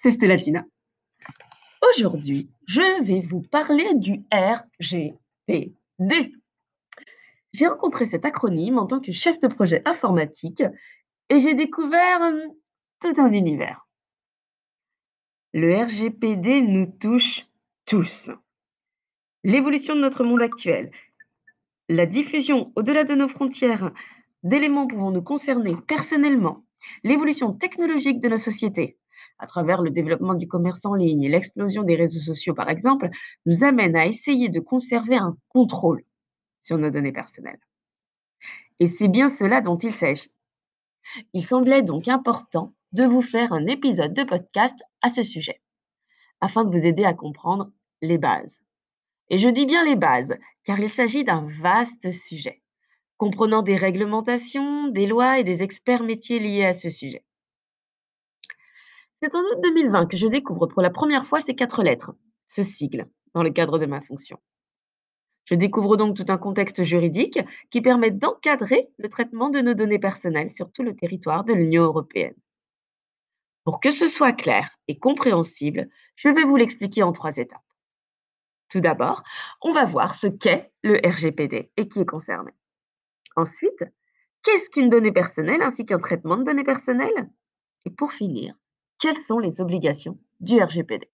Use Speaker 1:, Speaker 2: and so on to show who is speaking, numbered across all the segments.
Speaker 1: c'est Stellatina. Aujourd'hui, je vais vous parler du RGPD. J'ai rencontré cet acronyme en tant que chef de projet informatique et j'ai découvert hum, tout un univers. Le RGPD nous touche tous. L'évolution de notre monde actuel, la diffusion au-delà de nos frontières d'éléments pouvant nous concerner personnellement, l'évolution technologique de la société, à travers le développement du commerce en ligne et l'explosion des réseaux sociaux par exemple, nous amène à essayer de conserver un contrôle sur nos données personnelles. Et c'est bien cela dont il s'agit. Il semblait donc important de vous faire un épisode de podcast à ce sujet, afin de vous aider à comprendre les bases. Et je dis bien les bases, car il s'agit d'un vaste sujet, comprenant des réglementations, des lois et des experts métiers liés à ce sujet. C'est en août 2020 que je découvre pour la première fois ces quatre lettres, ce sigle, dans le cadre de ma fonction. Je découvre donc tout un contexte juridique qui permet d'encadrer le traitement de nos données personnelles sur tout le territoire de l'Union européenne. Pour que ce soit clair et compréhensible, je vais vous l'expliquer en trois étapes. Tout d'abord, on va voir ce qu'est le RGPD et qui est concerné. Ensuite, qu'est-ce qu'une donnée personnelle ainsi qu'un traitement de données personnelles? Et pour finir, quelles sont les obligations du RGPD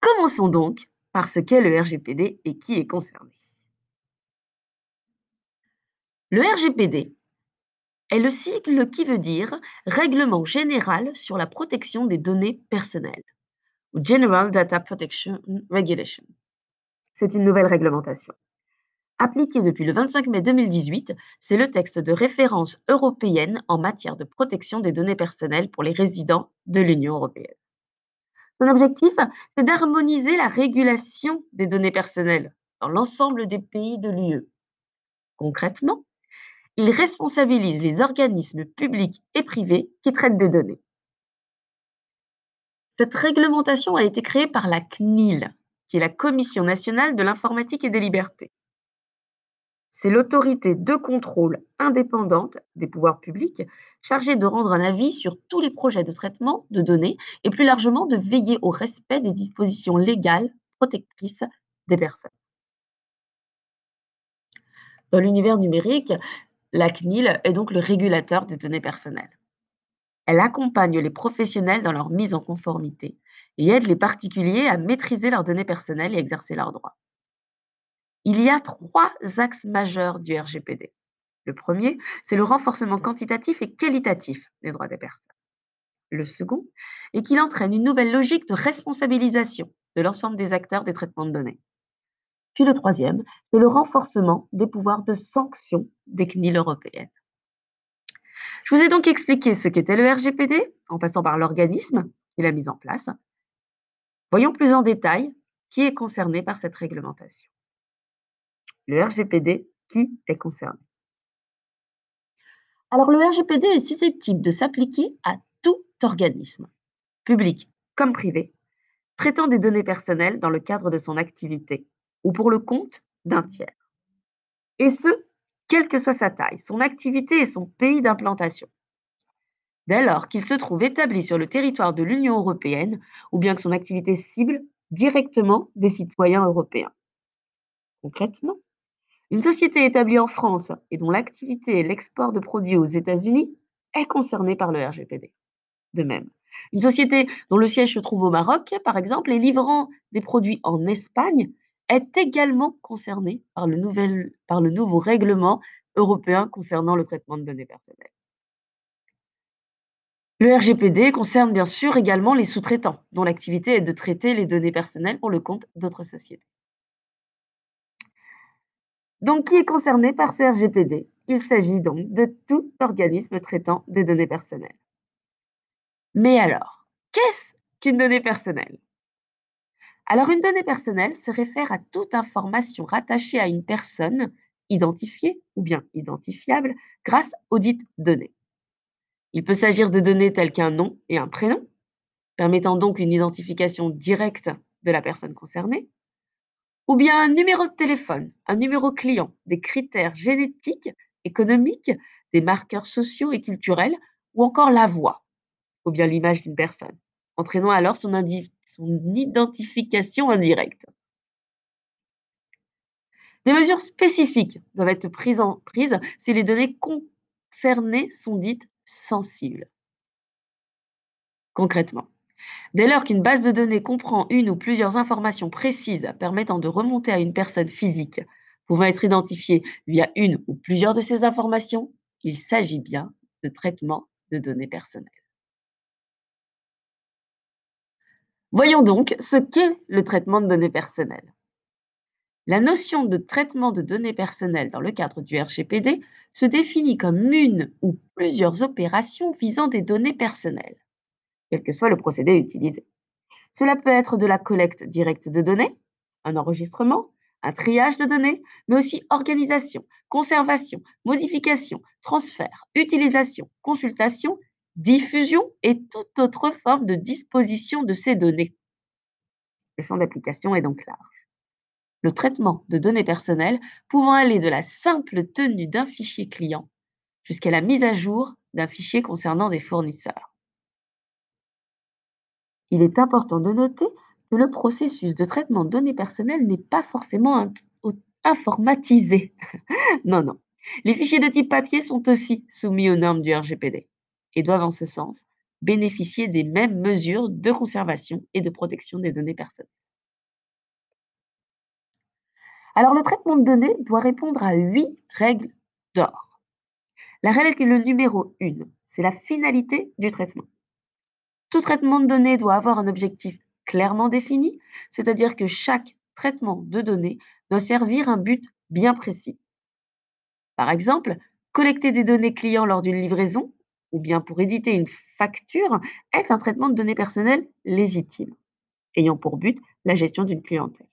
Speaker 1: Commençons donc par ce qu'est le RGPD et qui est concerné. Le RGPD est le sigle qui veut dire Règlement général sur la protection des données personnelles ou General Data Protection Regulation. C'est une nouvelle réglementation. Appliquée depuis le 25 mai 2018, c'est le texte de référence européenne en matière de protection des données personnelles pour les résidents de l'Union européenne. Son objectif, c'est d'harmoniser la régulation des données personnelles dans l'ensemble des pays de l'UE. Concrètement, il responsabilise les organismes publics et privés qui traitent des données. Cette réglementation a été créée par la CNIL, qui est la Commission nationale de l'informatique et des libertés. C'est l'autorité de contrôle indépendante des pouvoirs publics chargée de rendre un avis sur tous les projets de traitement de données et plus largement de veiller au respect des dispositions légales protectrices des personnes. Dans l'univers numérique, la CNIL est donc le régulateur des données personnelles. Elle accompagne les professionnels dans leur mise en conformité et aide les particuliers à maîtriser leurs données personnelles et exercer leurs droits. Il y a trois axes majeurs du RGPD. Le premier, c'est le renforcement quantitatif et qualitatif des droits des personnes. Le second est qu'il entraîne une nouvelle logique de responsabilisation de l'ensemble des acteurs des traitements de données. Puis le troisième, c'est le renforcement des pouvoirs de sanction des CNIL européennes. Je vous ai donc expliqué ce qu'était le RGPD, en passant par l'organisme qui l'a mis en place. Voyons plus en détail qui est concerné par cette réglementation. Le RGPD, qui est concerné Alors le RGPD est susceptible de s'appliquer à tout organisme, public comme privé, traitant des données personnelles dans le cadre de son activité ou pour le compte d'un tiers. Et ce, quelle que soit sa taille, son activité et son pays d'implantation. Dès lors qu'il se trouve établi sur le territoire de l'Union européenne ou bien que son activité cible directement des citoyens européens. Concrètement, une société établie en France et dont l'activité est l'export de produits aux États-Unis est concernée par le RGPD. De même, une société dont le siège se trouve au Maroc, par exemple, et livrant des produits en Espagne est également concernée par le, par le nouveau règlement européen concernant le traitement de données personnelles. Le RGPD concerne bien sûr également les sous-traitants, dont l'activité est de traiter les données personnelles pour le compte d'autres sociétés. Donc, qui est concerné par ce RGPD Il s'agit donc de tout organisme traitant des données personnelles. Mais alors, qu'est-ce qu'une donnée personnelle? Alors, une donnée personnelle se réfère à toute information rattachée à une personne identifiée ou bien identifiable grâce aux dites données. Il peut s'agir de données telles qu'un nom et un prénom, permettant donc une identification directe de la personne concernée, ou bien un numéro de téléphone, un numéro client, des critères génétiques, économiques, des marqueurs sociaux et culturels, ou encore la voix, ou bien l'image d'une personne, entraînant alors son, identification indirecte. Des mesures spécifiques doivent être prises, en, prises si les données concernées sont dites sensibles. Concrètement, dès lors qu'une base de données comprend une ou plusieurs informations précises permettant de remonter à une personne physique pouvant être identifiée via une ou plusieurs de ces informations, il s'agit bien de traitement de données personnelles. Voyons donc ce qu'est le traitement de données personnelles. La notion de traitement de données personnelles dans le cadre du RGPD se définit comme une ou plusieurs opérations visant des données personnelles, quel que soit le procédé utilisé. Cela peut être de la collecte directe de données, un enregistrement, un triage de données, mais aussi organisation, conservation, modification, transfert, utilisation, consultation, diffusion et toute autre forme de disposition de ces données. Le champ d'application est donc large le traitement de données personnelles pouvant aller de la simple tenue d'un fichier client jusqu'à la mise à jour d'un fichier concernant des fournisseurs. Il est important de noter que le processus de traitement de données personnelles n'est pas forcément informatisé. non, non. Les fichiers de type papier sont aussi soumis aux normes du RGPD et doivent en ce sens bénéficier des mêmes mesures de conservation et de protection des données personnelles. Alors, le traitement de données doit répondre à huit règles d'or. La règle numéro 1, c'est la finalité du traitement. Tout traitement de données doit avoir un objectif clairement défini, c'est-à-dire que chaque traitement de données doit servir un but bien précis. Par exemple, collecter des données clients lors d'une livraison ou bien pour éditer une facture est un traitement de données personnelles légitime, ayant pour but la gestion d'une clientèle.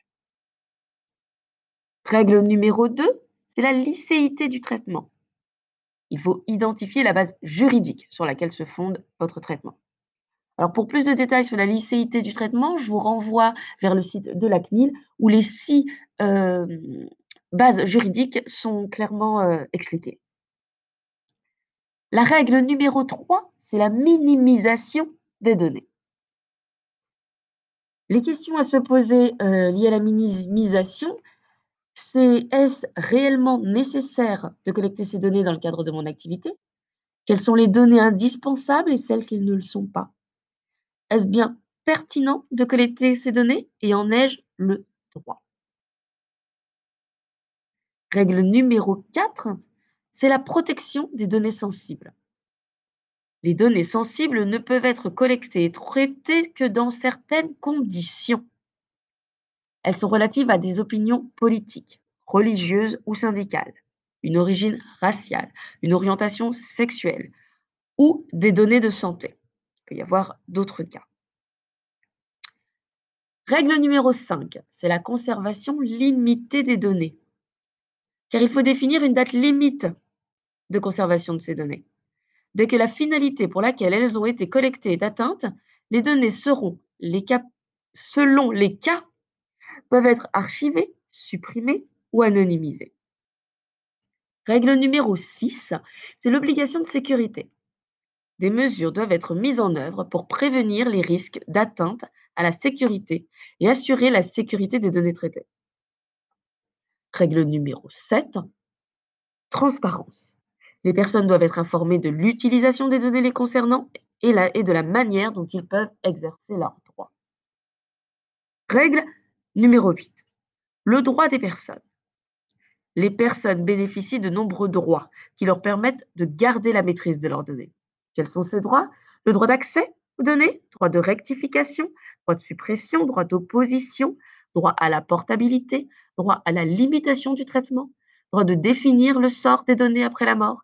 Speaker 1: Règle numéro 2, c'est la licéité du traitement. Il faut identifier la base juridique sur laquelle se fonde votre traitement. Alors pour plus de détails sur la licéité du traitement, je vous renvoie vers le site de la CNIL où les six euh, bases juridiques sont clairement euh, expliquées. La règle numéro 3, c'est la minimisation des données. Les questions à se poser euh, liées à la minimisation, c'est est-ce réellement nécessaire de collecter ces données dans le cadre de mon activité? Quelles sont les données indispensables et celles qui ne le sont pas? Est-ce bien pertinent de collecter ces données et en ai-je le droit? Règle numéro 4, c'est la protection des données sensibles. Les données sensibles ne peuvent être collectées et traitées que dans certaines conditions. Elles sont relatives à des opinions politiques, religieuses ou syndicales, une origine raciale, une orientation sexuelle ou des données de santé. Il peut y avoir d'autres cas. Règle numéro 5, c'est la conservation limitée des données. Car il faut définir une date limite de conservation de ces données. Dès que la finalité pour laquelle elles ont été collectées est atteinte, les données selon les cas, peuvent être archivés, supprimés ou anonymisés. Règle numéro 6, c'est l'obligation de sécurité. Des mesures doivent être mises en œuvre pour prévenir les risques d'atteinte à la sécurité et assurer la sécurité des données traitées. Règle numéro 7, transparence. Les personnes doivent être informées de l'utilisation des données les concernant et, de la manière dont ils peuvent exercer leurs droits. Règle Numéro 8. Le droit des personnes. Les personnes bénéficient de nombreux droits qui leur permettent de garder la maîtrise de leurs données. Quels sont ces droits? Le droit d'accès aux données, droit de rectification, droit de suppression, droit d'opposition, droit à la portabilité, droit à la limitation du traitement, droit de définir le sort des données après la mort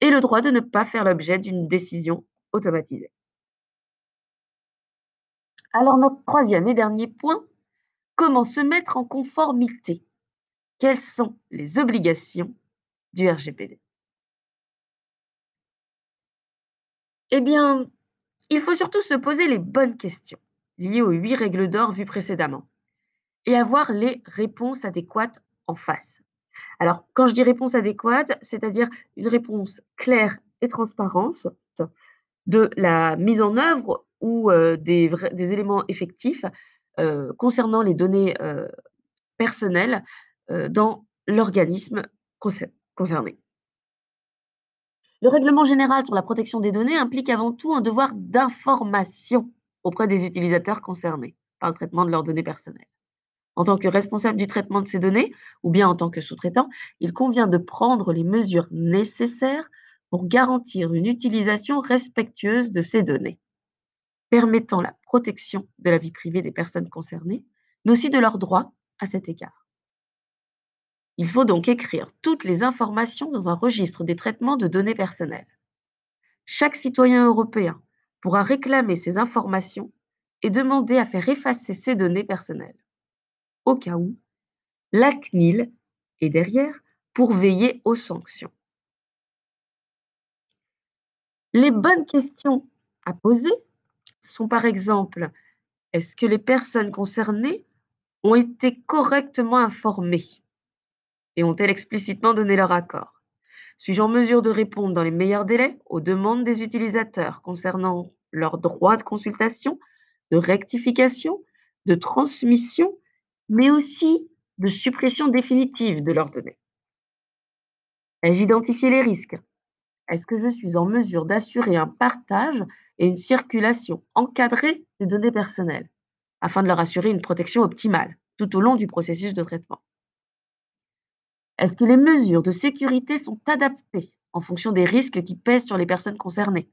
Speaker 1: et le droit de ne pas faire l'objet d'une décision automatisée. Alors notre troisième et dernier point, Comment se mettre en conformité? Quelles sont les obligations du RGPD Eh bien, il faut surtout se poser les bonnes questions liées aux huit règles d'or vues précédemment et avoir les réponses adéquates en face. Alors, quand je dis réponse adéquate, c'est-à-dire une réponse claire et transparente de la mise en œuvre ou heu, des éléments effectifs, heu, concernant les données, heu, personnelles, dans l'organisme concer concerné. Le règlement général sur la protection des données implique avant tout un devoir d'information auprès des utilisateurs concernés par le traitement de leurs données personnelles. En tant que responsable du traitement de ces données, ou bien en tant que sous-traitant, il convient de prendre les mesures nécessaires pour garantir une utilisation respectueuse de ces données, permettant la protection de la vie privée des personnes concernées, mais aussi de leurs droits à cet égard. Il faut donc écrire toutes les informations dans un registre des traitements de données personnelles. Chaque citoyen européen pourra réclamer ces informations et demander à faire effacer ces données personnelles. Au cas où, la CNIL est derrière pour veiller aux sanctions. Les bonnes questions à poser sont par exemple, est-ce que les personnes concernées ont été correctement informées? Et ont-elles explicitement donné leur accord? Suis-je en mesure de répondre dans les meilleurs délais aux demandes des utilisateurs concernant leurs droits de consultation, de rectification, de transmission, mais aussi de suppression définitive de leurs données? Ai-je identifié les risques? Est-ce que je suis en mesure d'assurer un partage et une circulation encadrée des données personnelles afin de leur assurer une protection optimale tout au long du processus de traitement? Est-ce que les mesures de sécurité sont adaptées en fonction des risques qui pèsent sur les personnes concernées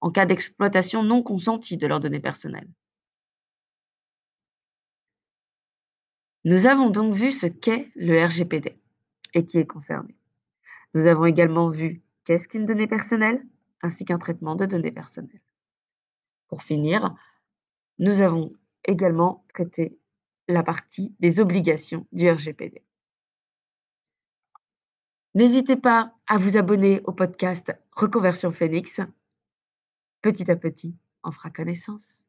Speaker 1: en cas d'exploitation non consentie de leurs données personnelles? Nous avons donc vu ce qu'est le RGPD et qui est concerné. Nous avons également vu Qu'est-ce qu'une donnée personnelle ainsi qu'un traitement de données personnelles. Pour finir, nous avons également traité la partie des obligations du RGPD. N'hésitez pas à vous abonner au podcast Reconversion Phoenix. Petit à petit, on fera connaissance.